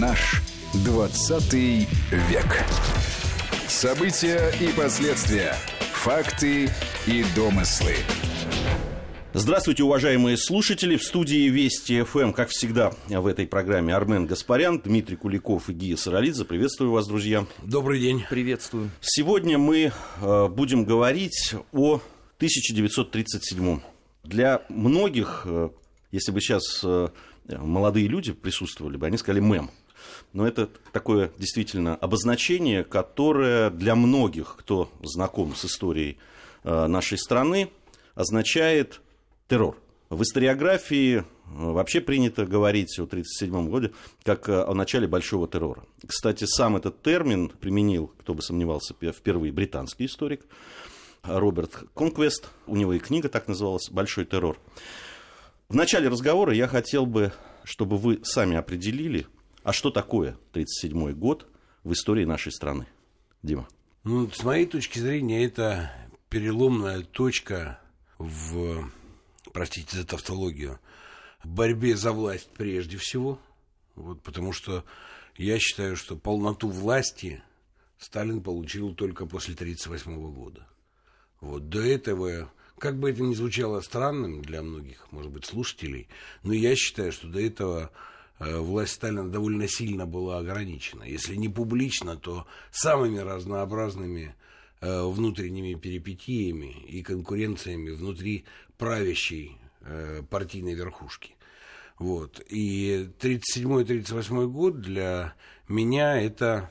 Наш 20 век. События и последствия. Факты и домыслы. Здравствуйте, уважаемые слушатели. В студии Вести ФМ, как всегда, в этой программе Армен Гаспарян, Дмитрий Куликов и Гия Саралидзе. Приветствую вас, друзья. Добрый день. Приветствую. Сегодня мы э, будем говорить о 1937 Для многих, э, если бы сейчас э, молодые люди присутствовали бы, они сказали «мем». Но это такое действительно обозначение, которое для многих, кто знаком с историей э, нашей страны, означает террор. В историографии э, вообще принято говорить о 1937 году как о начале большого террора. Кстати, сам этот термин применил, кто бы сомневался, впервые британский историк Роберт Конквест. У него и книга так называлась «Большой террор». В начале разговора я хотел бы, чтобы вы сами определили, а что такое 1937 год в истории нашей страны? Дима. Ну, с моей точки зрения, это переломная точка в, простите за тавтологию, борьбе за власть прежде всего. Вот, потому что я считаю, что полноту власти Сталин получил только после 1938 года. Вот, до этого как бы это ни звучало странным для многих, может быть, слушателей, но я считаю, что до этого власть Сталина довольно сильно была ограничена. Если не публично, то самыми разнообразными э, внутренними перипетиями и конкуренциями внутри правящей э, партийной верхушки. Вот. И 37-38 год для меня это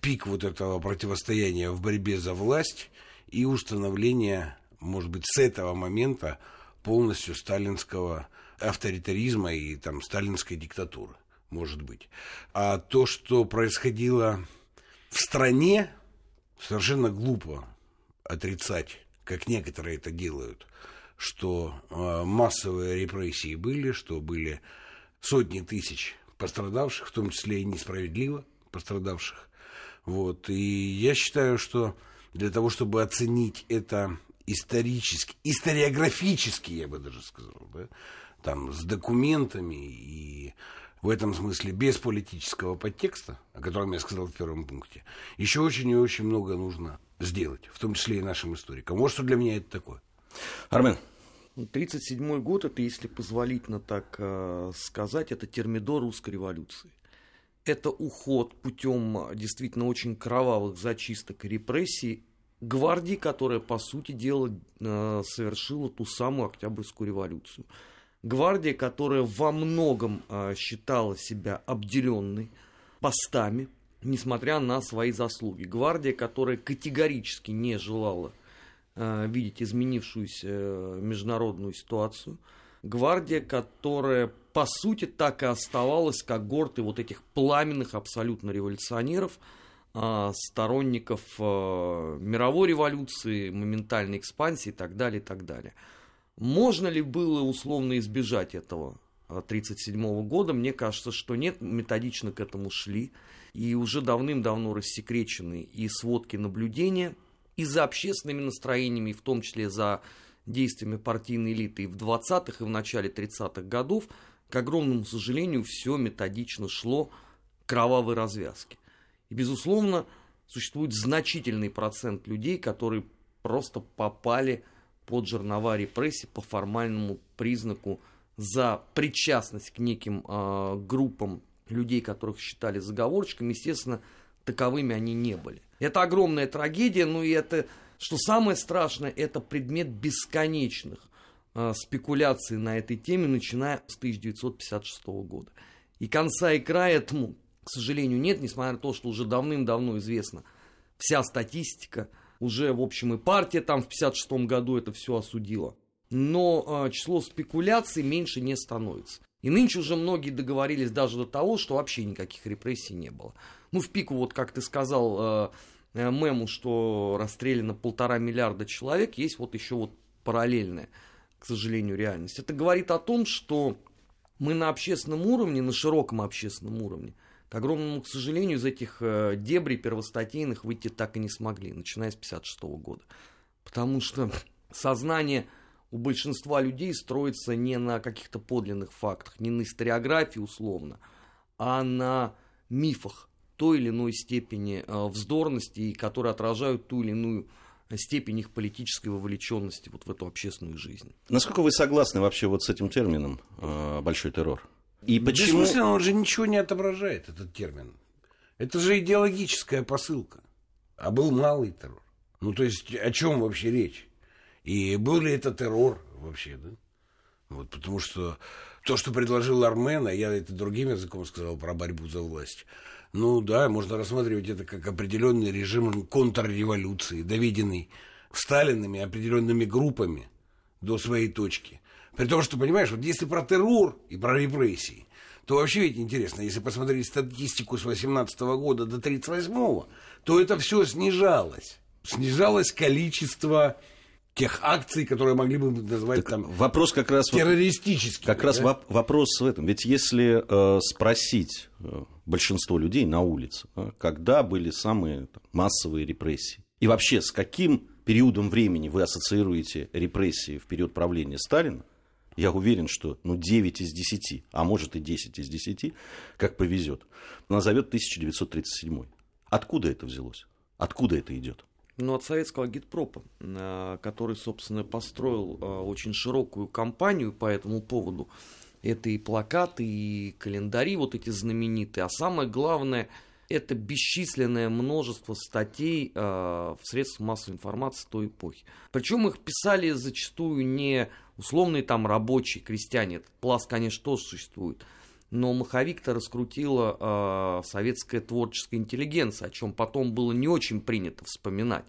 пик вот этого противостояния в борьбе за власть и установление может быть, с этого момента полностью сталинского авторитаризма и там сталинской диктатуры, может быть. А то, что происходило в стране, совершенно глупо отрицать, как некоторые это делают, что э, массовые репрессии были, что были сотни тысяч пострадавших, в том числе и несправедливо пострадавших. Вот. И я считаю, что для того, чтобы оценить это исторически, историографически, я бы даже сказал, да, там, с документами и в этом смысле без политического подтекста, о котором я сказал в первом пункте, еще очень и очень много нужно сделать, в том числе и нашим историкам. Вот что для меня это такое. Армен. 1937 год, это, если позволительно так э, сказать, это термидор русской революции. Это уход путем действительно очень кровавых зачисток и репрессий гвардии, которая, по сути дела, э, совершила ту самую Октябрьскую революцию. Гвардия, которая во многом э, считала себя обделенной постами, несмотря на свои заслуги. Гвардия, которая категорически не желала э, видеть изменившуюся международную ситуацию. Гвардия, которая, по сути, так и оставалась когортой вот этих пламенных абсолютно революционеров – а, сторонников а, мировой революции, моментальной экспансии и так далее, и так далее. Можно ли было условно избежать этого 1937 года? Мне кажется, что нет, методично к этому шли. И уже давным-давно рассекречены и сводки наблюдения, и за общественными настроениями, в том числе за действиями партийной элиты и в 20-х, и в начале 30-х годов, к огромному сожалению, все методично шло к кровавой развязке. И, безусловно, существует значительный процент людей, которые просто попали под жернова репрессий по формальному признаку за причастность к неким э, группам людей, которых считали заговорщиками, естественно, таковыми они не были. Это огромная трагедия, но и это, что самое страшное, это предмет бесконечных э, спекуляций на этой теме, начиная с 1956 года. И конца и края этому к сожалению, нет, несмотря на то, что уже давным-давно известна вся статистика, уже, в общем, и партия там в 56 году это все осудила. Но э, число спекуляций меньше не становится. И нынче уже многие договорились даже до того, что вообще никаких репрессий не было. Ну, в пику, вот как ты сказал, э, мему, что расстреляно полтора миллиарда человек, есть вот еще вот параллельная, к сожалению, реальность. Это говорит о том, что мы на общественном уровне, на широком общественном уровне, к огромному к сожалению, из этих э, дебрей первостатейных выйти так и не смогли, начиная с 56 года. Потому что сознание у большинства людей строится не на каких-то подлинных фактах, не на историографии условно, а на мифах той или иной степени э, вздорности, которые отражают ту или иную степень их политической вовлеченности вот в эту общественную жизнь. Насколько вы согласны вообще вот с этим термином э, «большой террор»? И почему... Бессмысленно, он же ничего не отображает, этот термин. Это же идеологическая посылка. А был малый террор. Ну, то есть, о чем вообще речь? И был ли это террор вообще, да? Вот, потому что то, что предложил Армен, а я это другим языком сказал про борьбу за власть, ну да, можно рассматривать это как определенный режим контрреволюции, доведенный Сталинами определенными группами до своей точки. При том, что, понимаешь, вот если про террор и про репрессии, то вообще ведь интересно, если посмотреть статистику с 18 года до 38 то это все снижалось. Снижалось количество тех акций, которые могли бы назвать так там вопрос как раз террористическими. Как да? раз воп- вопрос в этом. Ведь если э, спросить э, большинство людей на улице, э, когда были самые там, массовые репрессии, и вообще с каким периодом времени вы ассоциируете репрессии в период правления Сталина, я уверен, что ну, 9 из 10, а может и 10 из 10, как повезет, назовет 1937. Откуда это взялось? Откуда это идет? Ну, от советского гидпропа, э, который, собственно, построил э, очень широкую кампанию по этому поводу. Это и плакаты, и календари вот эти знаменитые. А самое главное, это бесчисленное множество статей э, в средствах массовой информации той эпохи. Причем их писали зачастую не условные там рабочие, крестьяне. Этот пласт, конечно, тоже существует но маховик-то раскрутила э, советская творческая интеллигенция, о чем потом было не очень принято вспоминать.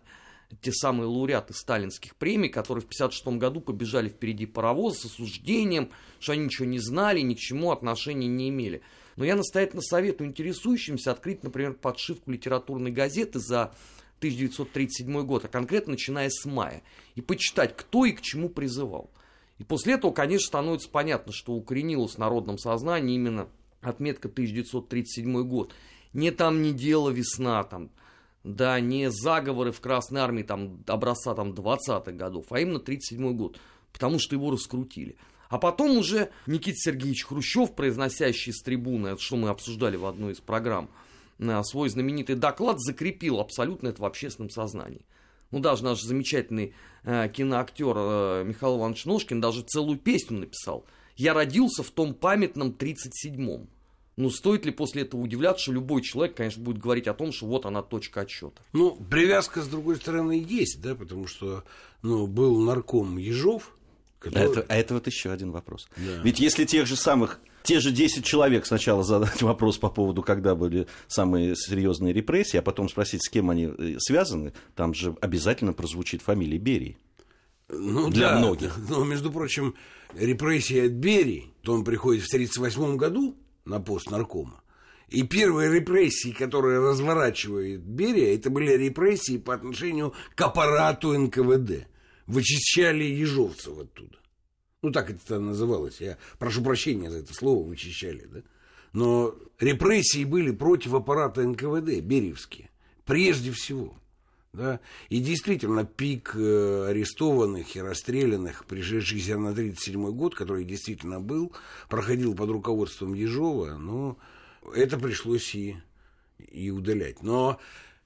Те самые лауреаты сталинских премий, которые в 1956 году побежали впереди паровоза с осуждением, что они ничего не знали, ни к чему отношения не имели. Но я настоятельно советую интересующимся открыть, например, подшивку литературной газеты за 1937 год, а конкретно начиная с мая, и почитать, кто и к чему призывал. И после этого, конечно, становится понятно, что укоренилось в народном сознании именно отметка 1937 год. Не там не дело весна, там, да, не заговоры в Красной Армии там, образца там, 20-х годов, а именно 1937 год, потому что его раскрутили. А потом уже Никита Сергеевич Хрущев, произносящий с трибуны, это что мы обсуждали в одной из программ, э, свой знаменитый доклад закрепил абсолютно это в общественном сознании. Ну, даже наш замечательный э, киноактер э, Михаил Иванович Ножкин даже целую песню написал. «Я родился в том памятном 37-м». Ну, стоит ли после этого удивляться, что любой человек, конечно, будет говорить о том, что вот она точка отсчета? Ну, привязка, с другой стороны, есть, да, потому что, ну, был нарком Ежов, который... А это, а это вот еще один вопрос. Да. Ведь если тех же самых те же 10 человек сначала задать вопрос по поводу, когда были самые серьезные репрессии, а потом спросить, с кем они э, связаны, там же обязательно прозвучит фамилия Берии. Ну, для да, многих. Но, между прочим, репрессии от Берии, то он приходит в 1938 году на пост наркома. И первые репрессии, которые разворачивает Берия, это были репрессии по отношению к аппарату НКВД. Вычищали ежовцев оттуда. Ну, так это называлось. Я прошу прощения за это слово, вычищали, да? Но репрессии были против аппарата НКВД, бериевские, прежде всего. Да? И действительно, пик э, арестованных и расстрелянных, пришедшийся на 1937 год, который действительно был, проходил под руководством Ежова, но это пришлось и, и удалять. Но,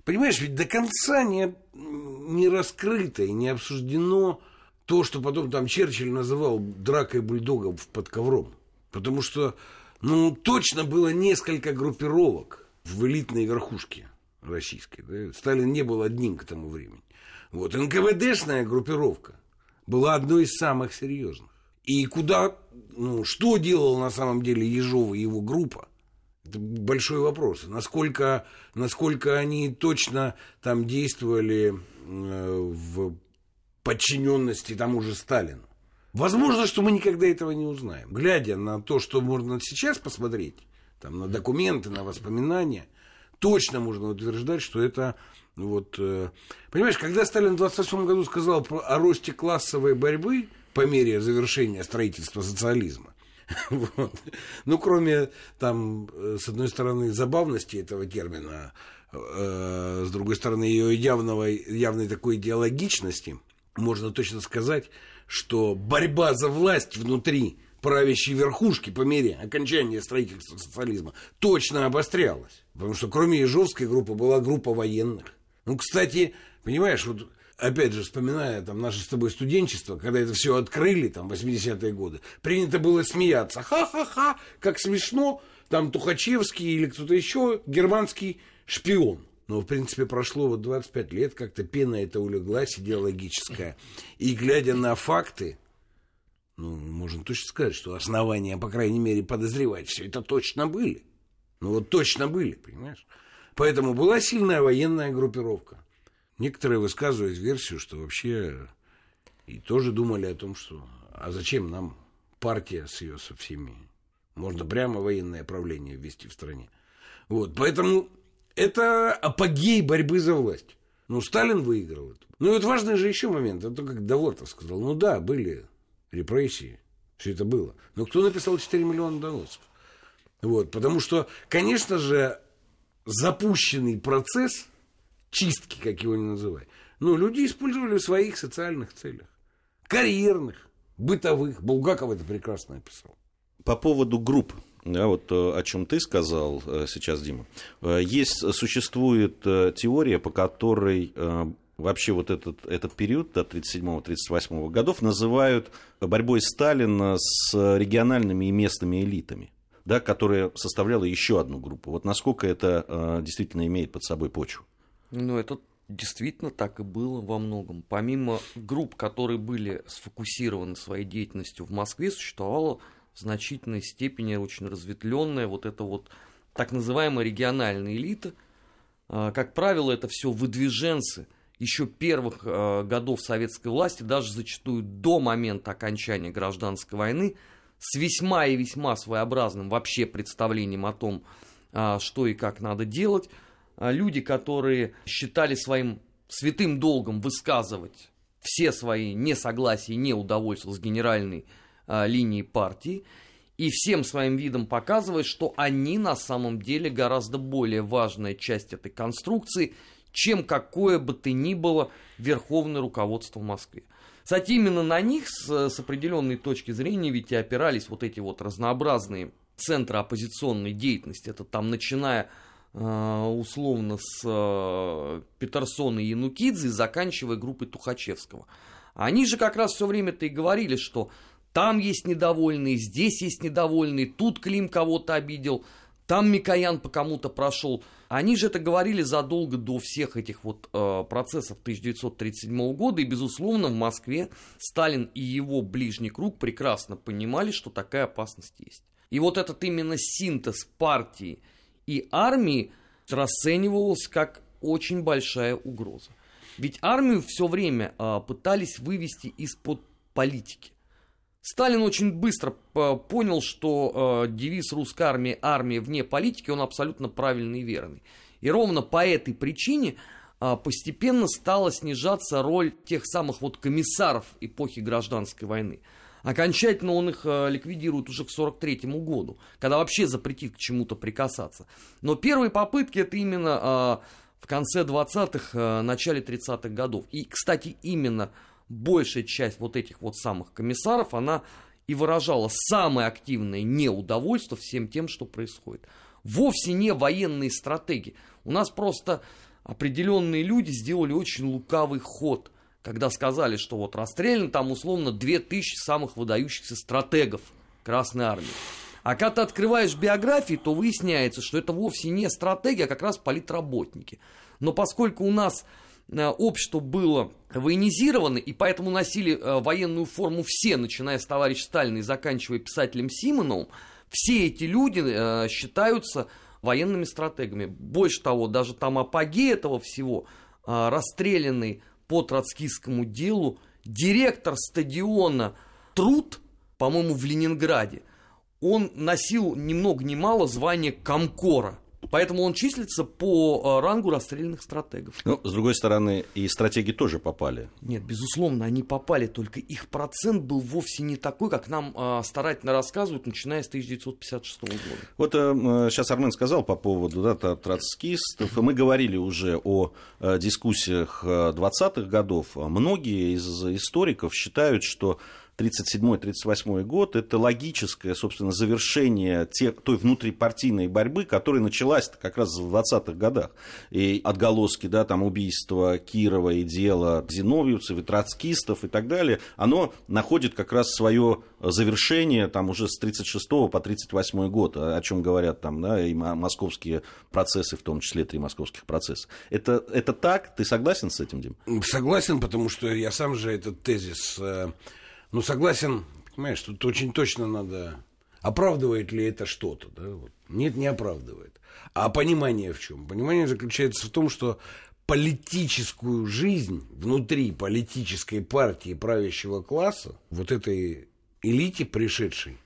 понимаешь, ведь до конца не, не раскрыто и не обсуждено то, что потом там Черчилль называл дракой бульдогов под ковром. Потому что, ну, точно было несколько группировок в элитной верхушке российской. Да? Сталин не был одним к тому времени. Вот НКВДшная группировка была одной из самых серьезных. И куда, ну, что делал на самом деле Ежов и его группа? Это большой вопрос. Насколько, насколько они точно там действовали э, в подчиненности тому же Сталину. Возможно, что мы никогда этого не узнаем. Глядя на то, что можно сейчас посмотреть, там, на документы, на воспоминания, точно можно утверждать, что это вот... Э, понимаешь, когда Сталин в 28 году сказал о росте классовой борьбы по мере завершения строительства социализма, вот. Ну, кроме там, э, с одной стороны, забавности этого термина, э, с другой стороны, ее явного, явной такой идеологичности – можно точно сказать, что борьба за власть внутри правящей верхушки по мере окончания строительства социализма точно обострялась. Потому что кроме Ежовской группы была группа военных. Ну, кстати, понимаешь, вот опять же, вспоминая там наше с тобой студенчество, когда это все открыли, там, 80-е годы, принято было смеяться. Ха-ха-ха, как смешно, там Тухачевский или кто-то еще, германский шпион. Но, в принципе, прошло вот 25 лет, как-то пена это улеглась, идеологическая. И глядя на факты, ну, можно точно сказать, что основания, по крайней мере, подозревать все это точно были. Ну, вот точно были, понимаешь? Поэтому была сильная военная группировка. Некоторые высказывают версию, что вообще и тоже думали о том, что а зачем нам партия с ее со всеми? Можно прямо военное правление ввести в стране. Вот, поэтому это апогей борьбы за власть. Ну, Сталин выиграл это. Ну, и вот важный же еще момент. Это как Довлатов сказал. Ну да, были репрессии, все это было. Но кто написал 4 миллиона доносов? Вот, потому что, конечно же, запущенный процесс чистки, как его не называй, ну, люди использовали в своих социальных целях. Карьерных, бытовых. Булгаков это прекрасно описал. По поводу групп, да, вот э, о чем ты сказал э, сейчас, Дима. Э, есть, существует теория, по которой вообще вот этот, этот период до 1937-1938 годов называют борьбой Сталина с региональными и местными элитами, да, которая составляла еще одну группу. Вот насколько это действительно имеет под собой почву? Ну, это действительно так и было во многом. Помимо групп, которые были сфокусированы своей деятельностью в Москве, существовала в значительной степени очень разветвленная вот эта вот так называемая региональная элита. А, как правило, это все выдвиженцы – еще первых э, годов советской власти, даже зачастую до момента окончания гражданской войны, с весьма и весьма своеобразным вообще представлением о том, э, что и как надо делать. Э, люди, которые считали своим святым долгом высказывать все свои несогласия неудовольствия с генеральной э, линией партии, и всем своим видом показывать, что они на самом деле гораздо более важная часть этой конструкции, чем какое бы то ни было верховное руководство в Москве. Кстати, именно на них с, с определенной точки зрения ведь и опирались вот эти вот разнообразные центры оппозиционной деятельности. Это там начиная условно с э, Петерсона и Янукидзе, заканчивая группой Тухачевского. Они же как раз все время-то и говорили, что там есть недовольные, здесь есть недовольные, тут Клим кого-то обидел, там Микоян по кому-то прошел. Они же это говорили задолго до всех этих вот э, процессов 1937 года, и, безусловно, в Москве Сталин и его ближний круг прекрасно понимали, что такая опасность есть. И вот этот именно синтез партии и армии расценивался как очень большая угроза. Ведь армию все время э, пытались вывести из-под политики. Сталин очень быстро э, понял, что э, девиз русской армии «армия вне политики» он абсолютно правильный и верный. И ровно по этой причине постепенно стала снижаться роль тех самых вот комиссаров эпохи гражданской войны. Окончательно он их э, ликвидирует уже к 43 году, когда вообще запретит к чему-то прикасаться. Но первые попытки это именно э, в конце 20-х, э, начале 30-х годов. И, кстати, именно большая часть вот этих вот самых комиссаров, она и выражала самое активное неудовольствие всем тем, что происходит. Вовсе не военные стратегии. У нас просто определенные люди сделали очень лукавый ход, когда сказали, что вот расстреляно там условно 2000 самых выдающихся стратегов Красной Армии. А когда ты открываешь биографии, то выясняется, что это вовсе не стратегия, а как раз политработники. Но поскольку у нас Э, общество было военизировано, и поэтому носили э, военную форму все, начиная с товарища Сталина и заканчивая писателем Симоновым, все эти люди э, считаются военными стратегами. Больше того, даже там апогей этого всего, расстрелянный по троцкистскому делу, директор стадиона «Труд», по-моему, в Ленинграде, он носил ни много ни мало звание комкора – Поэтому он числится по э, рангу расстрелянных стратегов. Ну, с другой стороны, и стратеги тоже попали. Нет, безусловно, они попали, только их процент был вовсе не такой, как нам э, старательно рассказывают, начиная с 1956 года. Вот э, сейчас Армен сказал по поводу да, троцкистов, и мы говорили уже о э, дискуссиях 20-х годов. Многие из историков считают, что 37-38 год – это логическое, собственно, завершение те, той внутрипартийной борьбы, которая началась как раз в 20-х годах. И отголоски, да, там убийства Кирова и дело зиновьевцев и троцкистов и так далее, оно находит как раз свое завершение там уже с 36 по 38 год, о чем говорят там, да, и московские процессы, в том числе три московских процесса. Это, это так? Ты согласен с этим, Дим? Согласен, потому что я сам же этот тезис э, ну, согласен, понимаешь, тут очень точно надо... Оправдывает ли это что-то? Да? Вот. Нет, не оправдывает. А понимание в чем? Понимание заключается в том, что политическую жизнь внутри политической партии правящего класса, вот этой элите пришедшей,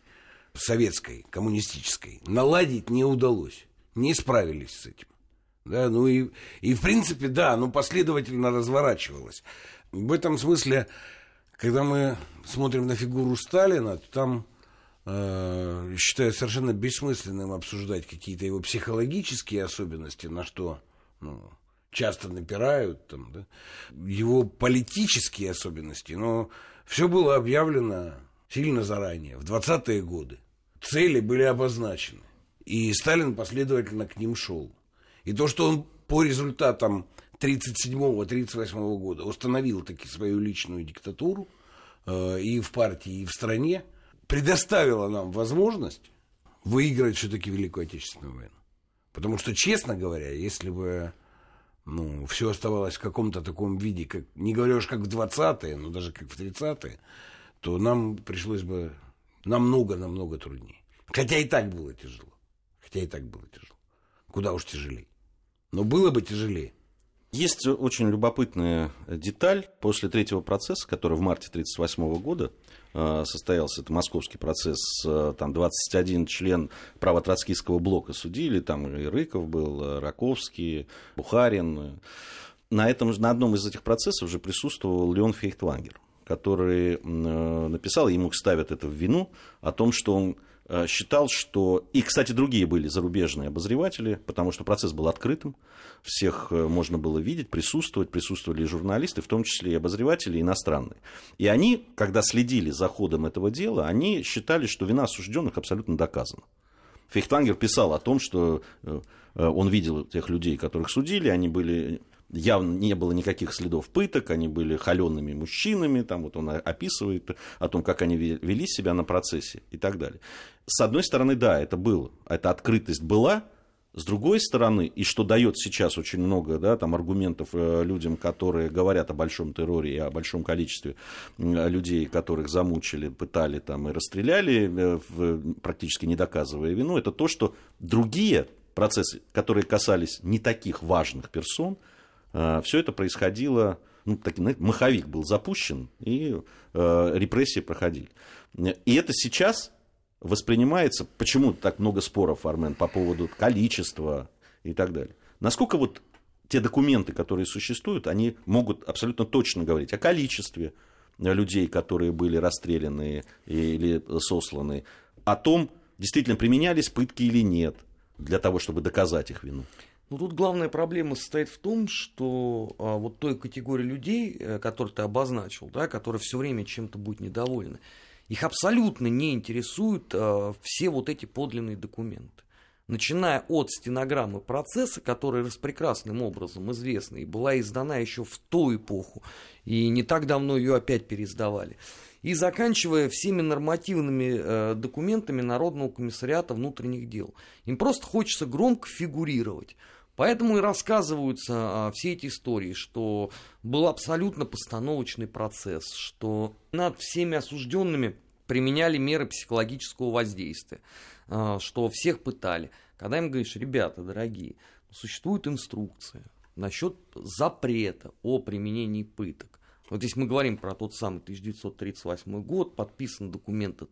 советской, коммунистической, наладить не удалось. Не справились с этим. Да, ну и, и в принципе, да, ну последовательно разворачивалось. В этом смысле когда мы смотрим на фигуру Сталина, то там э, считаю совершенно бессмысленным обсуждать какие-то его психологические особенности, на что ну, часто напирают, там, да, его политические особенности, но все было объявлено сильно заранее, в 20-е годы. Цели были обозначены, и Сталин последовательно к ним шел. И то, что он по результатам 1937-1938 года установил таки свою личную диктатуру э, и в партии, и в стране, предоставила нам возможность выиграть все-таки Великую Отечественную войну. Потому что, честно говоря, если бы ну, все оставалось в каком-то таком виде, как, не говоря уж как в 20-е, но даже как в 30-е, то нам пришлось бы намного-намного труднее. Хотя и так было тяжело. Хотя и так было тяжело. Куда уж тяжелее. Но было бы тяжелее. Есть очень любопытная деталь после третьего процесса, который в марте 1938 года э, состоялся, это московский процесс, э, там 21 член правотроцкийского блока судили, там и Рыков был, э, Раковский, Бухарин. На, этом, на одном из этих процессов уже присутствовал Леон Фейхтвангер, который написал, ему ставят это в вину, о том, что он считал, что... И, кстати, другие были зарубежные обозреватели, потому что процесс был открытым всех э, можно было видеть, присутствовать, присутствовали и журналисты, в том числе и обозреватели иностранные. И они, когда следили за ходом этого дела, они считали, что вина осужденных абсолютно доказана. Фейхтвангер писал о том, что э, э, он видел тех людей, которых судили, они были явно не было никаких следов пыток, они были холеными мужчинами, там вот он описывает о том, как они вели себя на процессе и так далее. С одной стороны, да, это было, эта открытость была, с другой стороны, и что дает сейчас очень много да, там, аргументов э, людям, которые говорят о большом терроре и о большом количестве людей, которых замучили, пытали там, и расстреляли, э, практически не доказывая вину, это то, что другие процессы, которые касались не таких важных персон, все это происходило, ну, так, маховик был запущен, и репрессии проходили. И это сейчас воспринимается, почему так много споров, Армен, по поводу количества и так далее. Насколько вот те документы, которые существуют, они могут абсолютно точно говорить о количестве людей, которые были расстреляны или сосланы, о том, действительно применялись пытки или нет, для того, чтобы доказать их вину. Ну, тут главная проблема состоит в том, что а, вот той категории людей, э, которую ты обозначил, да, которые все время чем-то будут недовольны, их абсолютно не интересуют э, все вот эти подлинные документы. Начиная от стенограммы процесса, которая распрекрасным образом известна и была издана еще в ту эпоху, и не так давно ее опять переиздавали, и заканчивая всеми нормативными э, документами Народного комиссариата внутренних дел. Им просто хочется громко фигурировать. Поэтому и рассказываются а, все эти истории, что был абсолютно постановочный процесс, что над всеми осужденными применяли меры психологического воздействия, а, что всех пытали. Когда им говоришь, ребята, дорогие, существует инструкция насчет запрета о применении пыток. Вот здесь мы говорим про тот самый 1938 год, подписан документ от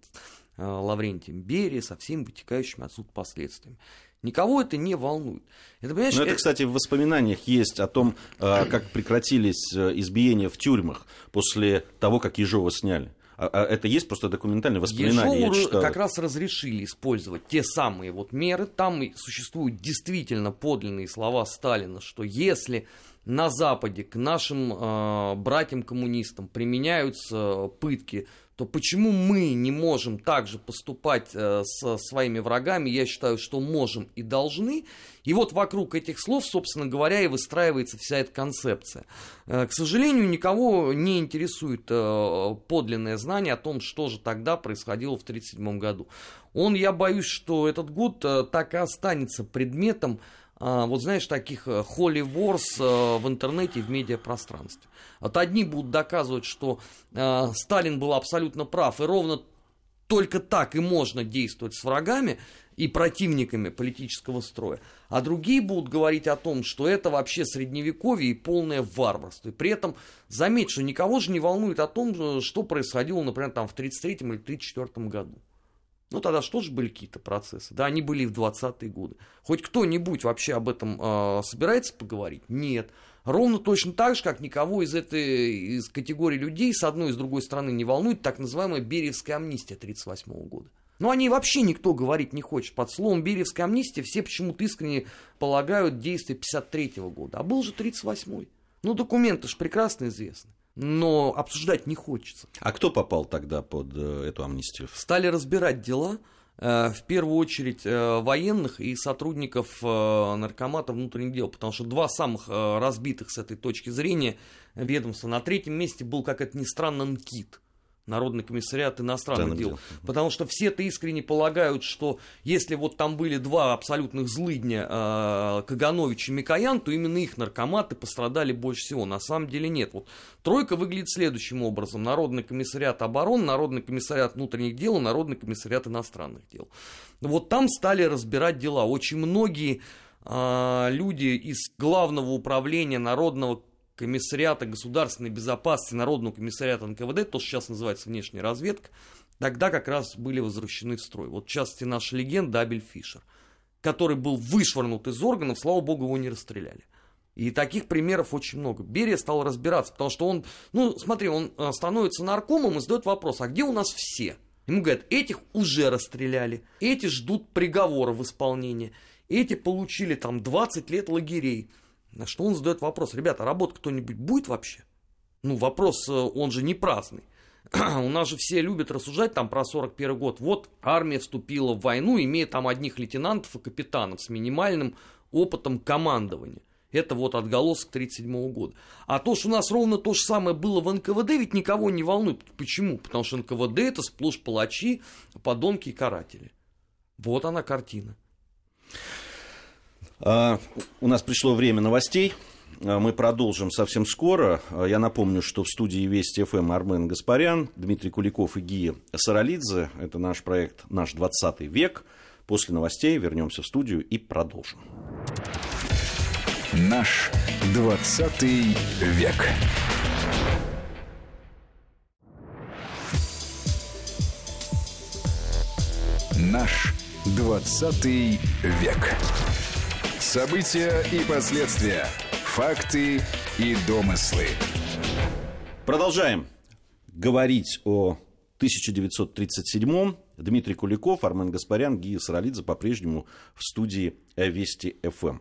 а, Лаврентием Берия со всеми вытекающими отсюда последствиями. Никого это не волнует. Это, Но это, это, кстати, в воспоминаниях есть о том, э, как прекратились э, избиения в тюрьмах после того, как Ежова сняли. А, а это есть просто документальное воспоминание. Ежову как раз разрешили использовать те самые вот меры. Там существуют действительно подлинные слова Сталина, что если на Западе к нашим э, братьям-коммунистам применяются пытки, то почему мы не можем также поступать э, со своими врагами? Я считаю, что можем и должны. И вот вокруг этих слов, собственно говоря, и выстраивается вся эта концепция. Э, к сожалению, никого не интересует э, подлинное знание о том, что же тогда происходило в 1937 году. Он, я боюсь, что этот год так и останется предметом вот знаешь, таких э, holy wars э, в интернете в медиапространстве. Вот одни будут доказывать, что э, Сталин был абсолютно прав, и ровно только так и можно действовать с врагами и противниками политического строя. А другие будут говорить о том, что это вообще средневековье и полное варварство. И при этом заметь, что никого же не волнует о том, что происходило, например, там в 1933 или 1934 году. Ну, тогда что же были какие-то процессы? Да, они были и в 20-е годы. Хоть кто-нибудь вообще об этом э, собирается поговорить? Нет. Ровно точно так же, как никого из этой из категории людей с одной и с другой стороны не волнует так называемая Бериевская амнистия 1938 года. Но ну, о ней вообще никто говорить не хочет. Под словом Бериевская амнистия все почему-то искренне полагают действия 53 года. А был же 38-й. Ну, документы же прекрасно известны но обсуждать не хочется. А кто попал тогда под э, эту амнистию? Стали разбирать дела, э, в первую очередь э, военных и сотрудников наркомата внутренних дел, потому что два самых разбитых с этой точки зрения ведомства. На третьем месте был, как это ни странно, НКИТ – Народный комиссариат иностранных дел. дел. Потому что все-то искренне полагают, что если вот там были два абсолютных злыдня, э, Каганович и Микоян, то именно их наркоматы пострадали больше всего. На самом деле нет. Вот тройка выглядит следующим образом. Народный комиссариат обороны, Народный комиссариат внутренних дел, Народный комиссариат иностранных дел. Вот там стали разбирать дела. Очень многие э, люди из главного управления Народного комиссариата государственной безопасности, Народного комиссариата НКВД, то, что сейчас называется внешняя разведка, тогда как раз были возвращены в строй. Вот в частности наша легенда Абель Фишер, который был вышвырнут из органов, слава богу, его не расстреляли. И таких примеров очень много. Берия стал разбираться, потому что он, ну, смотри, он э, становится наркомом и задает вопрос, а где у нас все? Ему говорят, этих уже расстреляли, эти ждут приговора в исполнении, эти получили там 20 лет лагерей. На что он задает вопрос, ребята, работать кто-нибудь будет вообще? Ну, вопрос, э, он же не праздный. У нас же все любят рассуждать там про 41 год. Вот армия вступила в войну, имея там одних лейтенантов и капитанов с минимальным опытом командования. Это вот отголосок 1937 года. А то, что у нас ровно то же самое было в НКВД, ведь никого не волнует. Почему? Потому что НКВД это сплошь палачи, подонки и каратели. Вот она картина. А, у нас пришло время новостей. А, мы продолжим совсем скоро. А, я напомню, что в студии Вести ФМ Армен Гаспарян, Дмитрий Куликов и Гия Саралидзе. Это наш проект «Наш 20 век». После новостей вернемся в студию и продолжим. Наш 20 век. Наш 20 век. События и последствия. Факты и домыслы. Продолжаем говорить о 1937-м. Дмитрий Куликов, Армен Гаспарян, Гия Саралидзе по-прежнему в студии Вести ФМ.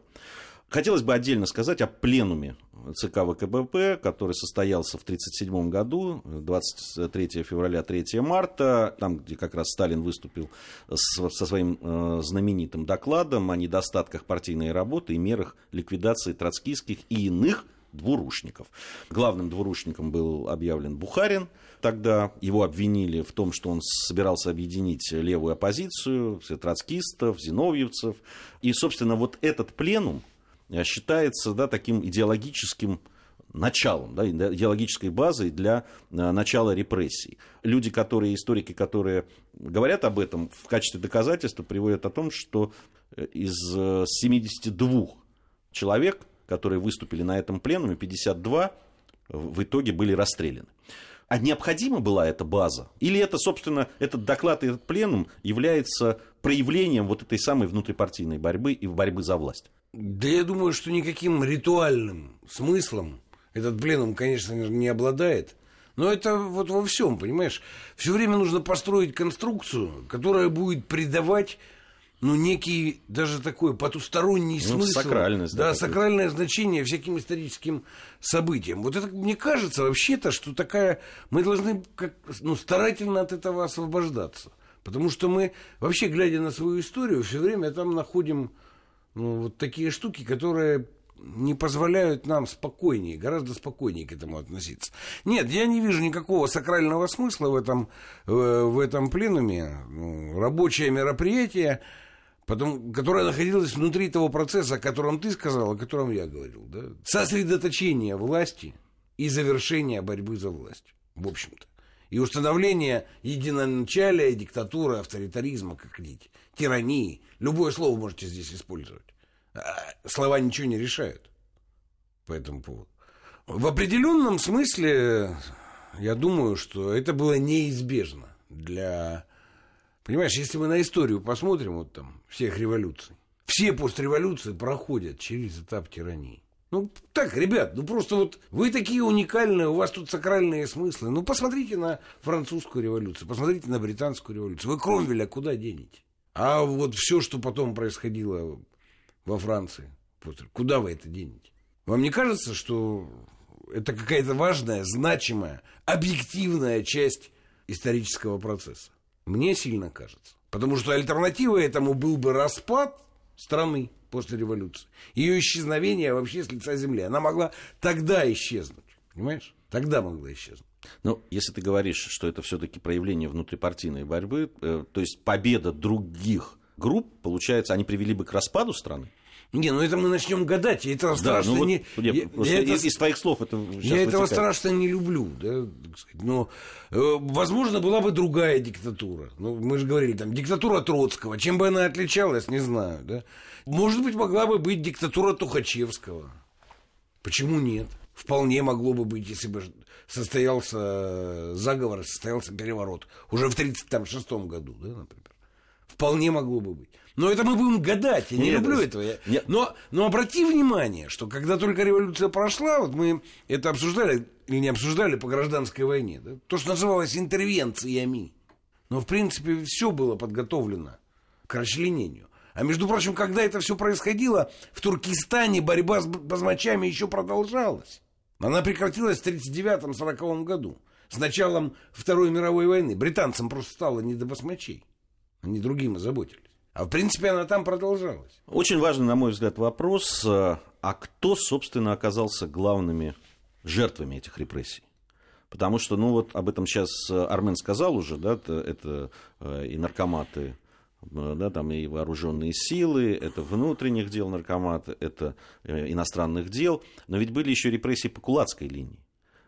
Хотелось бы отдельно сказать о пленуме ЦК ВКБП, который состоялся в 1937 году, 23 февраля, 3 марта, там, где как раз Сталин выступил со своим э, знаменитым докладом о недостатках партийной работы и мерах ликвидации троцкистских и иных двурушников. Главным двурушником был объявлен Бухарин. Тогда его обвинили в том, что он собирался объединить левую оппозицию, все троцкистов, зиновьевцев. И, собственно, вот этот пленум, считается да, таким идеологическим началом, да, идеологической базой для э, начала репрессий. Люди, которые, историки, которые говорят об этом, в качестве доказательства приводят о том, что э, из 72 человек, которые выступили на этом пленуме, 52 в итоге были расстреляны. А необходима была эта база? Или это, собственно, этот доклад и этот пленум является проявлением вот этой самой внутрипартийной борьбы и борьбы за власть? Да я думаю, что никаким ритуальным смыслом этот пленум, конечно, не обладает. Но это вот во всем, понимаешь? Все время нужно построить конструкцию, которая будет придавать ну, некий даже такой потусторонний Ну, смысл. сакральность, да, Да, сакральное значение всяким историческим событиям. Вот это, мне кажется, вообще-то, что такая... Мы должны как, ну, старательно от этого освобождаться. Потому что мы, вообще, глядя на свою историю, все время там находим ну, вот такие штуки, которые не позволяют нам спокойнее, гораздо спокойнее к этому относиться. Нет, я не вижу никакого сакрального смысла в этом, э, в этом пленуме. Ну, рабочее мероприятие, потом, которое находилось внутри того процесса, о котором ты сказал, о котором я говорил. Да? Сосредоточение власти и завершение борьбы за власть, в общем-то. И установление единоначалия, диктатуры, авторитаризма, как хотите, тирании. Любое слово можете здесь использовать. А Слова ничего не решают по этому поводу. В определенном смысле, я думаю, что это было неизбежно для... Понимаешь, если мы на историю посмотрим, вот там, всех революций, все постреволюции проходят через этап тирании. Ну, так, ребят, ну просто вот вы такие уникальные, у вас тут сакральные смыслы. Ну, посмотрите на французскую революцию, посмотрите на британскую революцию. Вы Кромвеля куда денете? А вот все, что потом происходило во Франции, куда вы это денете? Вам не кажется, что это какая-то важная, значимая, объективная часть исторического процесса? Мне сильно кажется. Потому что альтернативой этому был бы распад страны после революции. Ее исчезновение вообще с лица земли. Она могла тогда исчезнуть. Понимаешь? Тогда могла исчезнуть. Ну, если ты говоришь, что это все-таки проявление внутрипартийной борьбы, э, то есть победа других групп, получается, они привели бы к распаду страны? Не, ну это мы начнем гадать, и это страшно ну вот, не... я- я- я из, это- из твоих слов это Я этого вытекает. страшно не люблю, да, так сказать. Но, э, возможно, была бы другая диктатура. Ну, мы же говорили, там, диктатура Троцкого. Чем бы она отличалась, не знаю, да. Может быть, могла бы быть диктатура Тухачевского. Почему нет? Вполне могло бы быть, если бы состоялся заговор, состоялся переворот. Уже в 1936 году, да, например. Вполне могло бы быть. Но это мы будем гадать. Я не Нет, люблю это- этого. Я- нет. Но, но обрати внимание, что когда только революция прошла, вот мы это обсуждали или не обсуждали по гражданской войне, да, то, что называлось интервенциями. Но, в принципе, все было подготовлено к расчленению. А между прочим, когда это все происходило, в Туркестане борьба с б- басмачами еще продолжалась. Она прекратилась в 1939-1940 году. С началом Второй мировой войны. Британцам просто стало не до басмачей. Они другим озаботились. А в принципе она там продолжалась. Очень важный, на мой взгляд, вопрос, э, а кто, собственно, оказался главными жертвами этих репрессий? Потому что, ну вот об этом сейчас Армен сказал уже, да, это, э, и наркоматы, э, да, там и вооруженные силы, это внутренних дел наркоматы, это э, иностранных дел, но ведь были еще репрессии по кулацкой линии.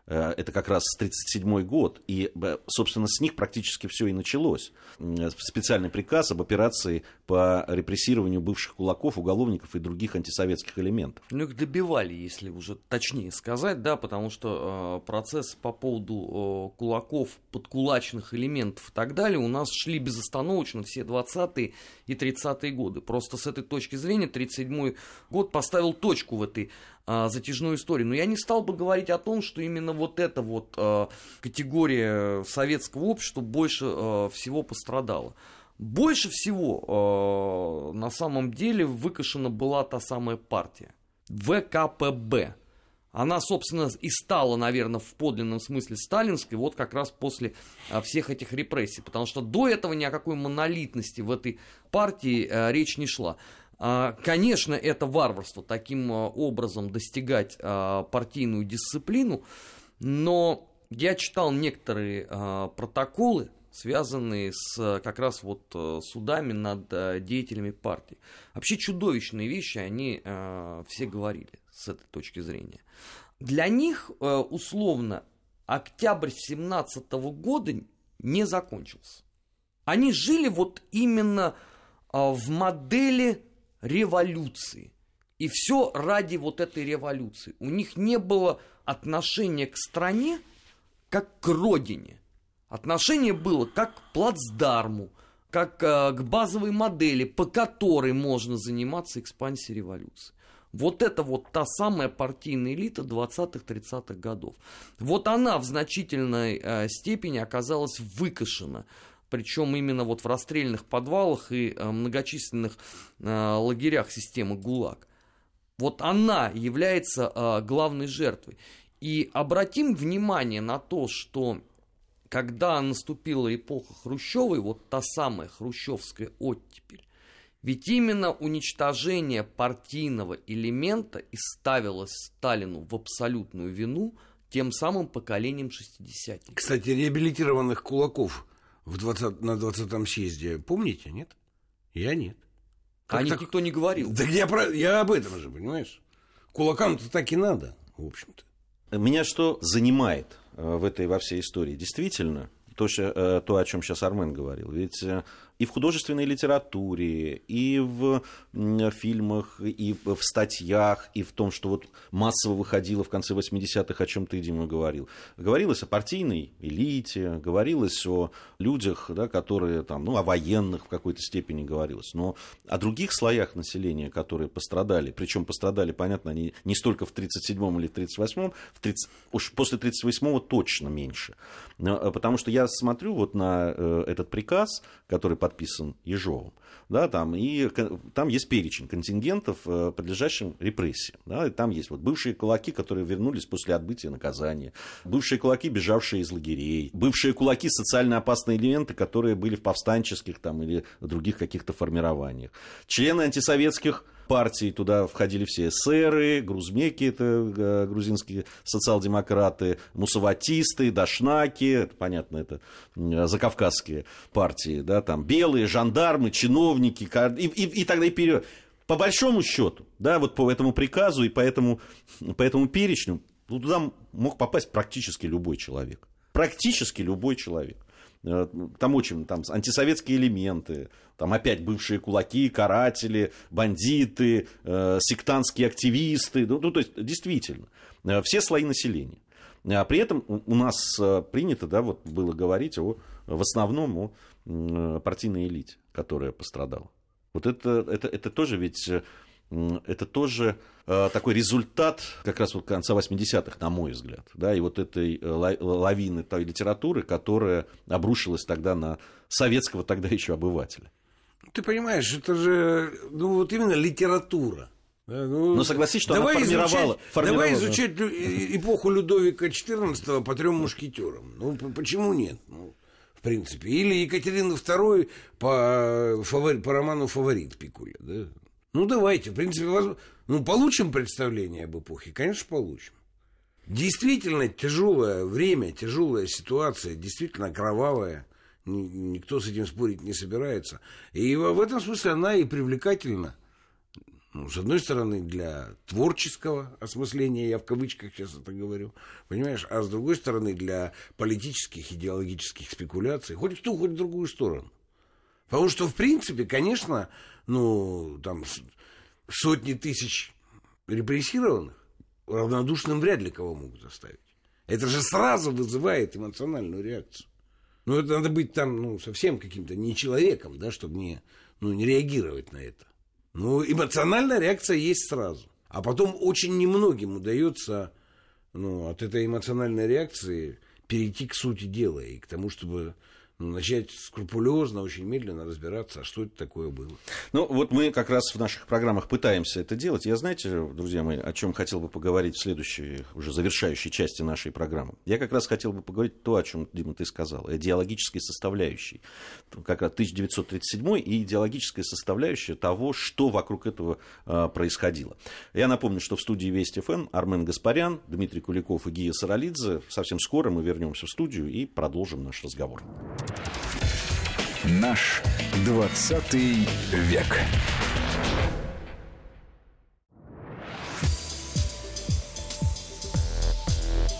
Э, Это как раз 1937 год, и, собственно, с них практически все и началось. М, Специальный приказ об операции по репрессированию бывших кулаков, уголовников и других антисоветских элементов. Ну, их добивали, если уже точнее сказать, да, потому что э, процессы по поводу э, кулаков, подкулачных элементов и так далее у нас шли безостановочно все 20-е и 30-е годы. Просто с этой точки зрения 37-й год поставил точку в этой э, затяжной истории. Но я не стал бы говорить о том, что именно вот эта вот э, категория советского общества больше э, всего пострадала. Больше всего э, на самом деле выкашена была та самая партия. ВКПБ. Она, собственно, и стала, наверное, в подлинном смысле сталинской вот как раз после а, всех этих репрессий. Потому что до этого ни о какой монолитности в этой партии а, речь не шла. А, Конечно, это варварство таким а, образом достигать а, партийную дисциплину, но я читал некоторые протоколы, связанные с как раз вот судами над деятелями партии. Вообще чудовищные вещи они все говорили с этой точки зрения. Для них условно октябрь 17 года не закончился. Они жили вот именно в модели революции. И все ради вот этой революции. У них не было отношения к стране, как к родине. Отношение было как к плацдарму, как э, к базовой модели, по которой можно заниматься экспансией революции. Вот это вот та самая партийная элита 20-30-х годов. Вот она в значительной э, степени оказалась выкашена причем именно вот в расстрельных подвалах и э, многочисленных э, лагерях системы ГУЛАГ. Вот она является э, главной жертвой. И обратим внимание на то, что когда наступила эпоха Хрущевой, вот та самая хрущевская оттепель, ведь именно уничтожение партийного элемента и ставилось Сталину в абсолютную вину тем самым поколением шестидесятников. Кстати, реабилитированных кулаков в 20, на 20-м съезде помните, нет? Я нет. Как них так... никто не говорил. Так я, про... я об этом же, понимаешь? Кулакам-то так и надо, в общем-то. Меня что занимает э, в этой во всей истории? Действительно, то, э, то о чем сейчас Армен говорил. Ведь э, и в художественной литературе, и в фильмах, и в статьях, и в том, что вот массово выходило в конце 80-х, о чем ты, Дима, говорил. Говорилось о партийной элите, говорилось о людях, да, которые там, ну, о военных в какой-то степени говорилось, но о других слоях населения, которые пострадали, причем пострадали, понятно, они не столько в 37-м или 38-м, в 30, уж после 38-го точно меньше. Э, потому что я смотрю вот на э, этот приказ, который подписан Ежовым, да, там, и там есть перечень контингентов, э, подлежащим репрессиям. Да, и там есть вот бывшие кулаки, которые вернулись после отбытия наказания, бывшие кулаки, бежавшие из лагерей, бывшие кулаки, социально опасные элементы, которые были в повстанческих там, или других каких-то формированиях, члены антисоветских партии, туда входили все эсеры, грузмеки, это э, грузинские социал-демократы, мусаватисты, дашнаки, это, понятно, это закавказские партии, да, там белые, жандармы, чиновники, и, и, и тогда и вперед. По большому счету, да, вот по этому приказу и по этому, по этому перечню, туда мог попасть практически любой человек. Практически любой человек. Э, там очень там антисоветские элементы, там опять бывшие кулаки, каратели, бандиты, э, сектантские активисты, ну, ну то есть действительно, э, все слои населения. А при этом у нас э, принято, да, вот было говорить о, в основном о партийной элите, которая пострадала. Вот это, это, это тоже ведь это тоже э, такой результат как раз вот конца 80-х, на мой взгляд, да, и вот этой э, лавины той литературы, которая обрушилась тогда на советского тогда еще обывателя. Ты понимаешь, это же, ну вот именно литература. Да, ну, Но согласись, что давай она формировала, изучать, формировала. Давай изучать эпоху Людовика XIV по трем мушкетерам. Ну, почему нет? Ну, в принципе. Или Екатерина II по, фавори, по роману «Фаворит» Пикуля. Да? Ну, давайте, в принципе, воз... ну, получим представление об эпохе? Конечно, получим. Действительно тяжелое время, тяжелая ситуация, действительно кровавая. Никто с этим спорить не собирается. И в этом смысле она и привлекательна. Ну, с одной стороны, для творческого осмысления, я в кавычках сейчас это говорю, понимаешь, а с другой стороны, для политических, идеологических спекуляций, хоть в ту, хоть в другую сторону. Потому что, в принципе, конечно, ну, там, сотни тысяч репрессированных равнодушным вряд ли кого могут оставить. Это же сразу вызывает эмоциональную реакцию. Ну, это надо быть там, ну, совсем каким-то не человеком, да, чтобы не, ну, не реагировать на это. Ну, эмоциональная реакция есть сразу. А потом очень немногим удается ну, от этой эмоциональной реакции перейти к сути дела и к тому, чтобы начать скрупулезно, очень медленно разбираться, а что это такое было. Ну, вот мы как раз в наших программах пытаемся это делать. Я, знаете, друзья мои, о чем хотел бы поговорить в следующей, уже завершающей части нашей программы. Я как раз хотел бы поговорить то, о чем, Дима, ты сказал, идеологической составляющей. Как раз 1937 и идеологическая составляющая того, что вокруг этого э, происходило. Я напомню, что в студии Вести ФМ Армен Гаспарян, Дмитрий Куликов и Гия Саралидзе. Совсем скоро мы вернемся в студию и продолжим наш разговор. Наш 20 век.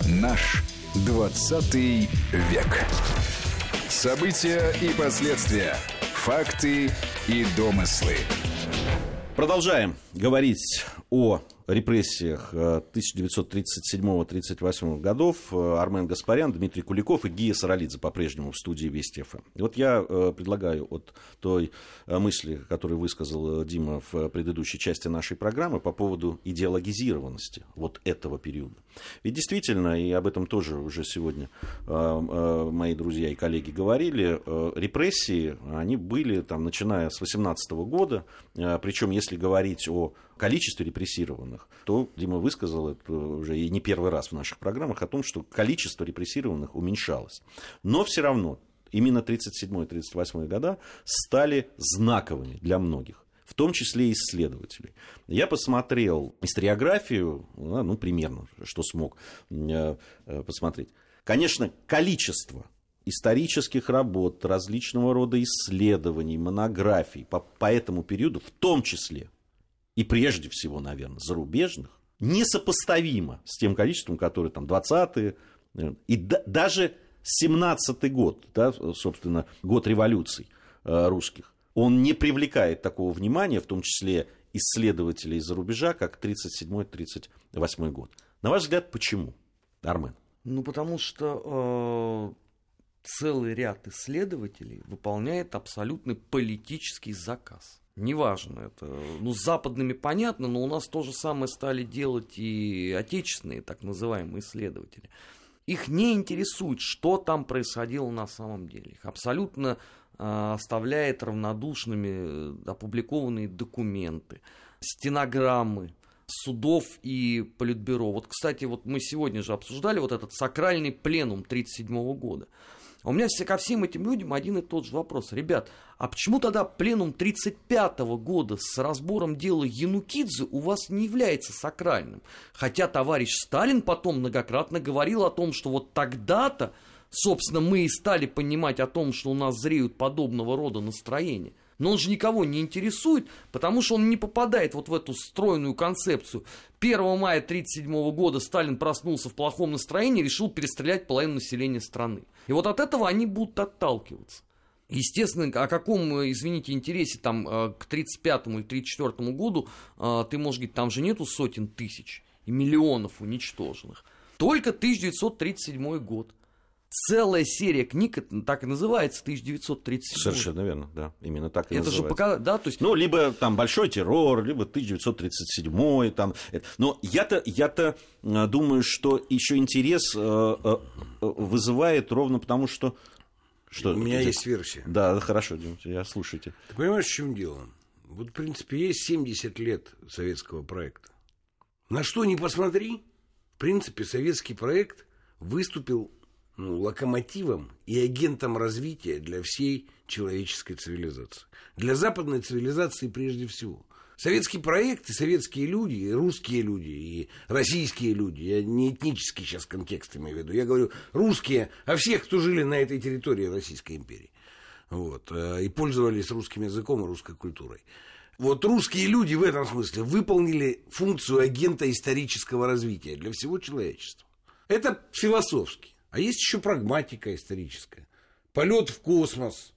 Наш 20 век. События и последствия. Факты и домыслы. Продолжаем говорить о репрессиях 1937-1938 годов Армен Гаспарян, Дмитрий Куликов и Гия Саралидзе по-прежнему в студии Вести ФМ. И вот я предлагаю от той мысли, которую высказал Дима в предыдущей части нашей программы по поводу идеологизированности вот этого периода. Ведь действительно, и об этом тоже уже сегодня мои друзья и коллеги говорили, репрессии, они были там, начиная с 18 года, причем если говорить о количестве репрессированных, то Дима высказал это уже и не первый раз в наших программах о том, что количество репрессированных уменьшалось. Но все равно именно 37-38 года стали знаковыми для многих в том числе исследователей. Я посмотрел историографию, ну, примерно, что смог э, э, посмотреть. Конечно, количество исторических работ, различного рода исследований, монографий по, по этому периоду, в том числе и прежде всего, наверное, зарубежных, несопоставимо с тем количеством, которое там 20-е, э, и да, даже 17-й год, да, собственно, год революций э, русских, он не привлекает такого внимания, в том числе исследователей из-за рубежа, как 37-38 год. На ваш взгляд, почему, Армен? Ну, потому что э, целый ряд исследователей выполняет абсолютный политический заказ. Неважно, это, ну, с западными понятно, но у нас то же самое стали делать и отечественные, так называемые исследователи. Их не интересует, что там происходило на самом деле. Их абсолютно э, оставляет равнодушными опубликованные документы, стенограммы судов и политбюро. Вот, кстати, вот мы сегодня же обсуждали вот этот сакральный пленум 1937 года. У меня все, ко всем этим людям один и тот же вопрос. Ребят, а почему тогда пленум 1935 года с разбором дела Янукидзе у вас не является сакральным? Хотя товарищ Сталин потом многократно говорил о том, что вот тогда-то, собственно, мы и стали понимать о том, что у нас зреют подобного рода настроения. Но он же никого не интересует, потому что он не попадает вот в эту стройную концепцию. 1 мая 1937 года Сталин проснулся в плохом настроении и решил перестрелять половину населения страны. И вот от этого они будут отталкиваться. Естественно, о каком, извините, интересе там э, к 35 или 34 году э, ты можешь говорить, там же нету сотен тысяч и миллионов уничтоженных. Только 1937 год целая серия книг, так и называется, 1937. Совершенно верно, да, именно так и Это называется. же пока, да, то есть... Ну, либо там большой террор, либо 1937 там. Но я-то, я-то э, думаю, что еще интерес э, э, вызывает ровно потому, что... Что, У меня это... есть версия. Да, хорошо, Дим, я слушайте. Ты понимаешь, в чем дело? Вот, в принципе, есть 70 лет советского проекта. На что ни посмотри, в принципе, советский проект выступил ну, локомотивом и агентом развития для всей человеческой цивилизации. Для западной цивилизации прежде всего. Советский проект и советские люди, и русские люди, и российские люди, я не этнический сейчас контекст имею в виду, я говорю русские, а всех, кто жили на этой территории Российской империи. Вот, э, и пользовались русским языком и русской культурой. Вот русские люди в этом смысле выполнили функцию агента исторического развития для всего человечества. Это философски. А есть еще прагматика историческая. Полет в космос,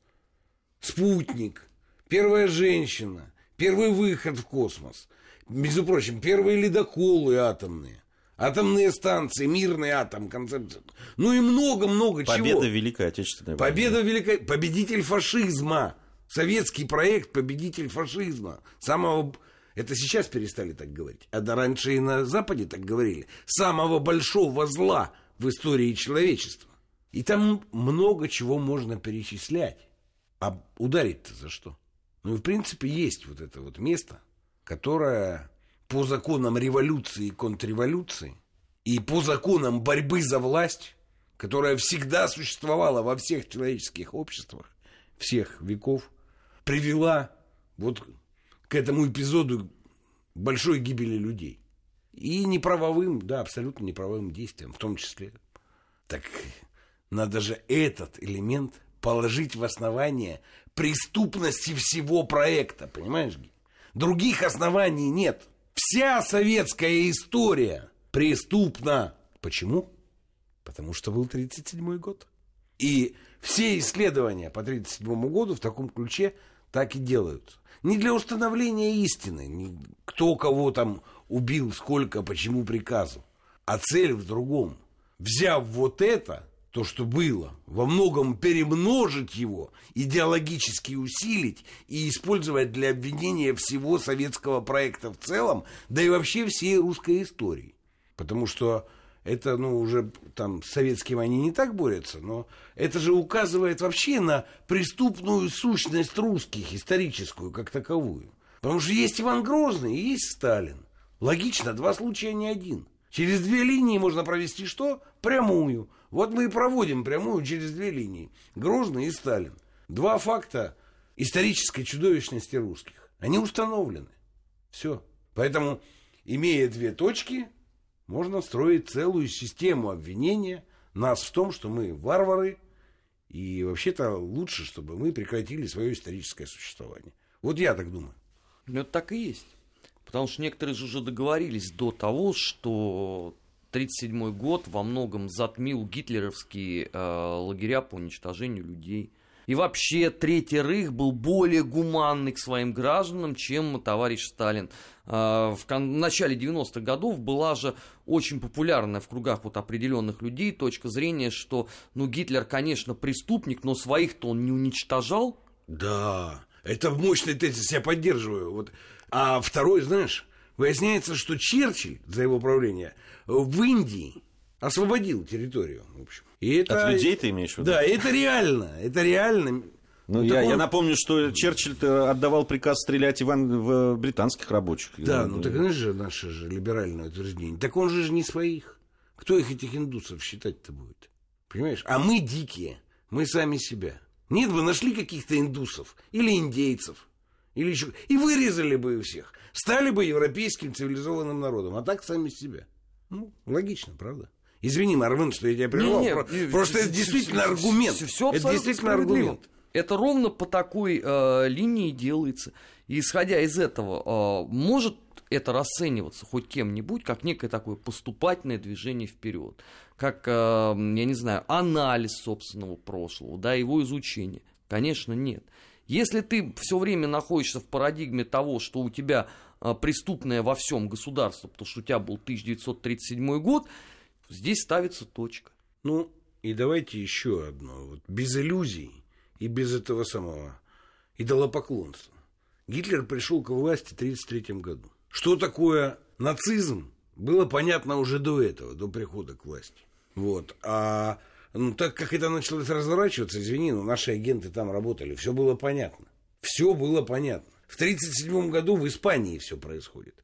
спутник, первая женщина, первый выход в космос. Между прочим, первые ледоколы атомные. Атомные станции, мирный атом, концепция. Ну и много-много чего. Победа Великой Отечественной войны. Победа Великой... Победитель фашизма. Советский проект «Победитель фашизма». Самого... Это сейчас перестали так говорить. А да раньше и на Западе так говорили. Самого большого зла – в истории человечества. И там много чего можно перечислять. А ударить-то за что? Ну и в принципе есть вот это вот место, которое по законам революции и контрреволюции и по законам борьбы за власть, которая всегда существовала во всех человеческих обществах, всех веков, привела вот к этому эпизоду большой гибели людей. И неправовым, да, абсолютно неправовым действием в том числе. Так надо же этот элемент положить в основание преступности всего проекта, понимаешь? Других оснований нет. Вся советская история преступна. Почему? Потому что был 1937 год. И все исследования по 1937 году в таком ключе так и делаются. Не для установления истины, кто кого там убил сколько, почему приказу. А цель в другом. Взяв вот это, то, что было, во многом перемножить его, идеологически усилить и использовать для обвинения всего советского проекта в целом, да и вообще всей русской истории. Потому что это, ну, уже там с советским они не так борются, но это же указывает вообще на преступную сущность русских, историческую, как таковую. Потому что есть Иван Грозный и есть Сталин. Логично, два случая не один. Через две линии можно провести что? Прямую. Вот мы и проводим прямую через две линии. Грозный и Сталин. Два факта исторической чудовищности русских. Они установлены. Все. Поэтому, имея две точки, можно строить целую систему обвинения нас в том, что мы варвары, и вообще-то лучше, чтобы мы прекратили свое историческое существование. Вот я так думаю. Ну, так и есть. Потому что некоторые же уже договорились до того, что 1937 год во многом затмил гитлеровские э, лагеря по уничтожению людей. И вообще Третий Рейх был более гуманный к своим гражданам, чем товарищ Сталин. Э, в кон- начале 90-х годов была же очень популярная в кругах вот определенных людей точка зрения, что ну, Гитлер, конечно, преступник, но своих-то он не уничтожал. Да, это мощный тезис, я поддерживаю. Вот. А второй, знаешь, выясняется, что Черчилль за его правление в Индии освободил территорию, в общем. И это, От людей ты имеешь в виду? Да, это реально, это реально. Ну, я, такой- я напомню, что Черчилль отдавал приказ стрелять Иван в британских рабочих. Да, ну так знаешь же наше же либеральное утверждение. Так он же не своих. Кто их, этих индусов, считать-то будет? Понимаешь? А мы дикие. Мы сами себя. Нет бы нашли каких-то индусов или индейцев. Или еще... И вырезали бы их всех. Стали бы европейским цивилизованным народом. А так сами себя. Ну, логично, правда? Извини, Марвин, что я тебя прервал. Не-не, Про- не, Просто это действительно всё- аргумент. всё- всё это действительно аргумент. Это ровно по такой э, линии делается. И исходя из этого, э, может это расцениваться хоть кем-нибудь как некое такое поступательное движение вперед, как, э, я не знаю, анализ собственного прошлого, да, его изучение? Конечно, нет. Если ты все время находишься в парадигме того, что у тебя э, преступное во всем государство, потому что у тебя был 1937 год, здесь ставится точка. Ну, и давайте еще одно. Вот без иллюзий и без этого самого идолопоклонства. Гитлер пришел к власти в 1933 году. Что такое нацизм, было понятно уже до этого, до прихода к власти. Вот. А ну, так как это началось разворачиваться, извини, но наши агенты там работали, все было понятно. Все было понятно. В 1937 году в Испании все происходит.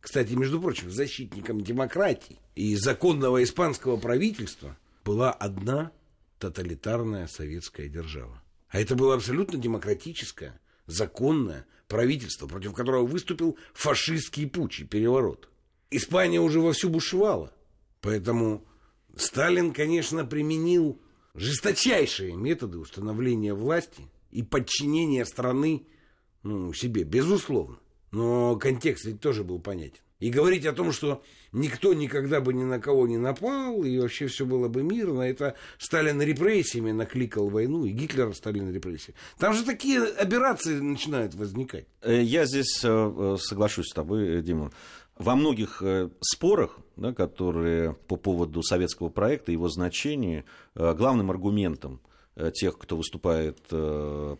Кстати, между прочим, защитником демократии и законного испанского правительства была одна тоталитарная советская держава. А это было абсолютно демократическое, законное правительство, против которого выступил фашистский путч и переворот. Испания уже вовсю бушевала. Поэтому Сталин, конечно, применил жесточайшие методы установления власти и подчинения страны ну, себе, безусловно. Но контекст ведь тоже был понятен. И говорить о том, что никто никогда бы ни на кого не напал, и вообще все было бы мирно, это Сталин репрессиями накликал войну, и Гитлер Сталин репрессии. Там же такие операции начинают возникать. Э, Я здесь э, э, соглашусь с тобой, Дима. Во многих спорах, да, которые по поводу советского проекта, его значения, главным аргументом тех, кто выступает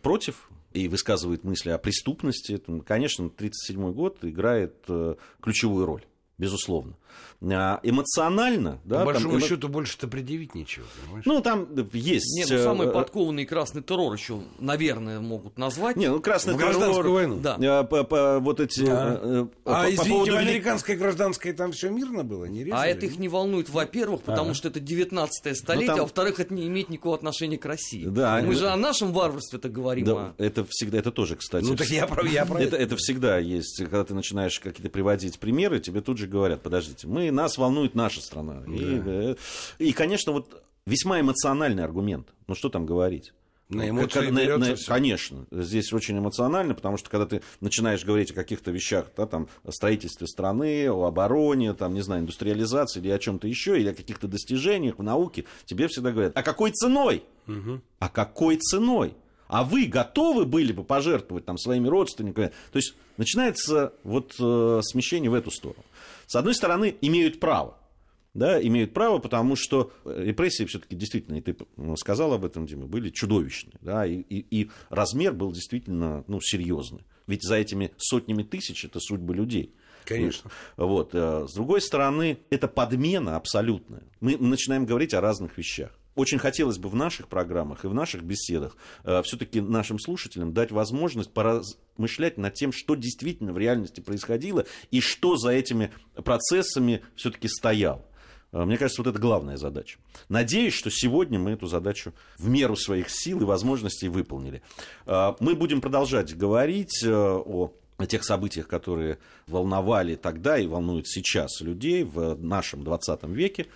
против и высказывает мысли о преступности, конечно, 1937 год играет э, ключевую роль, безусловно. А Эмоционально, да, По там большому эмо- счету больше-то предъявить нечего, понимаешь? ну, там есть... Нет, ну, самый э, подкованный красный террор еще, наверное, могут назвать. Не, ну красный В гражданскую террор, войну. Да. э, по- по- вот эти... Да. э, а по- по извините, поводу в американской гражданской там все мирно было? Не резали? А это их не волнует, во-первых, потому Ага. что это 19 столетие, Ну, там- а во-вторых, это не имеет никакого отношения к России. Да, Мы же о нашем варварстве-то говорим. Да, а- это всегда, это тоже, кстати. Ну, так я про- я про это, это. это всегда есть, когда ты начинаешь какие-то приводить примеры, тебе тут же говорят, подождите, мы, нас волнует наша страна. И, э, и, конечно, вот весьма эмоциональный аргумент. Ну, что там говорить? На Ну, эмоции как- на- на-. Конечно, здесь очень эмоционально, потому что когда ты начинаешь говорить о каких-то вещах, да, там, о строительстве страны, о обороне, там, не знаю, индустриализации или о чем-то еще, или о каких-то достижениях в науке, тебе всегда говорят, а какой ценой? А какой ценой? а вы готовы были бы пожертвовать там своими родственниками. То есть начинается вот э, смещение в эту сторону. С одной стороны, имеют право. Да, имеют право, потому что репрессии все-таки действительно, и ты сказал об этом, Дима, были чудовищные. Да, и, и, и размер был действительно ну, серьезный. Ведь за этими сотнями тысяч это судьбы людей. Конечно. Вот. Э, с другой стороны, это подмена абсолютная. Мы начинаем говорить о разных вещах. Очень хотелось бы в наших программах и в наших беседах э, все-таки нашим слушателям дать возможность поразмышлять над тем, что действительно в реальности происходило и что за этими процессами все-таки стояло. Э, мне кажется, вот это главная задача. Надеюсь, что сегодня мы эту задачу в меру своих сил и возможностей выполнили. Э, мы будем продолжать говорить э, о о тех событиях, которые волновали тогда и волнуют сейчас людей в нашем 20 веке.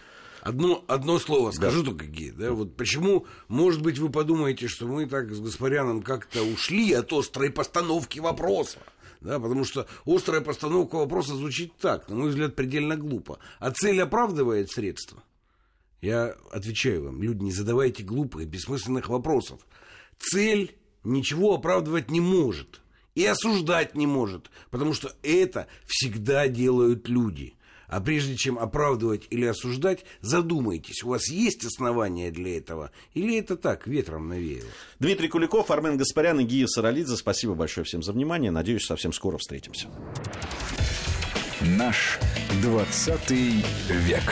Одно, одно слово скажу да. только, Гей. Да, вот почему, может быть, вы подумаете, что мы так с Гаспаряном как-то ушли от острой постановки вопроса. Да, потому что острая постановка вопроса звучит так, на мой взгляд, предельно глупо. А цель оправдывает средства. Я отвечаю вам, люди, не задавайте глупых, бессмысленных вопросов. Цель ничего оправдывать не может и осуждать не может, потому что это всегда делают люди. А прежде чем оправдывать или осуждать, задумайтесь, у вас есть основания для этого? Или это так, ветром навеяло? Дмитрий Куликов, Армен Гаспарян и Гия Саралидзе. Спасибо большое всем за внимание. Надеюсь, совсем скоро встретимся. Наш 20 век.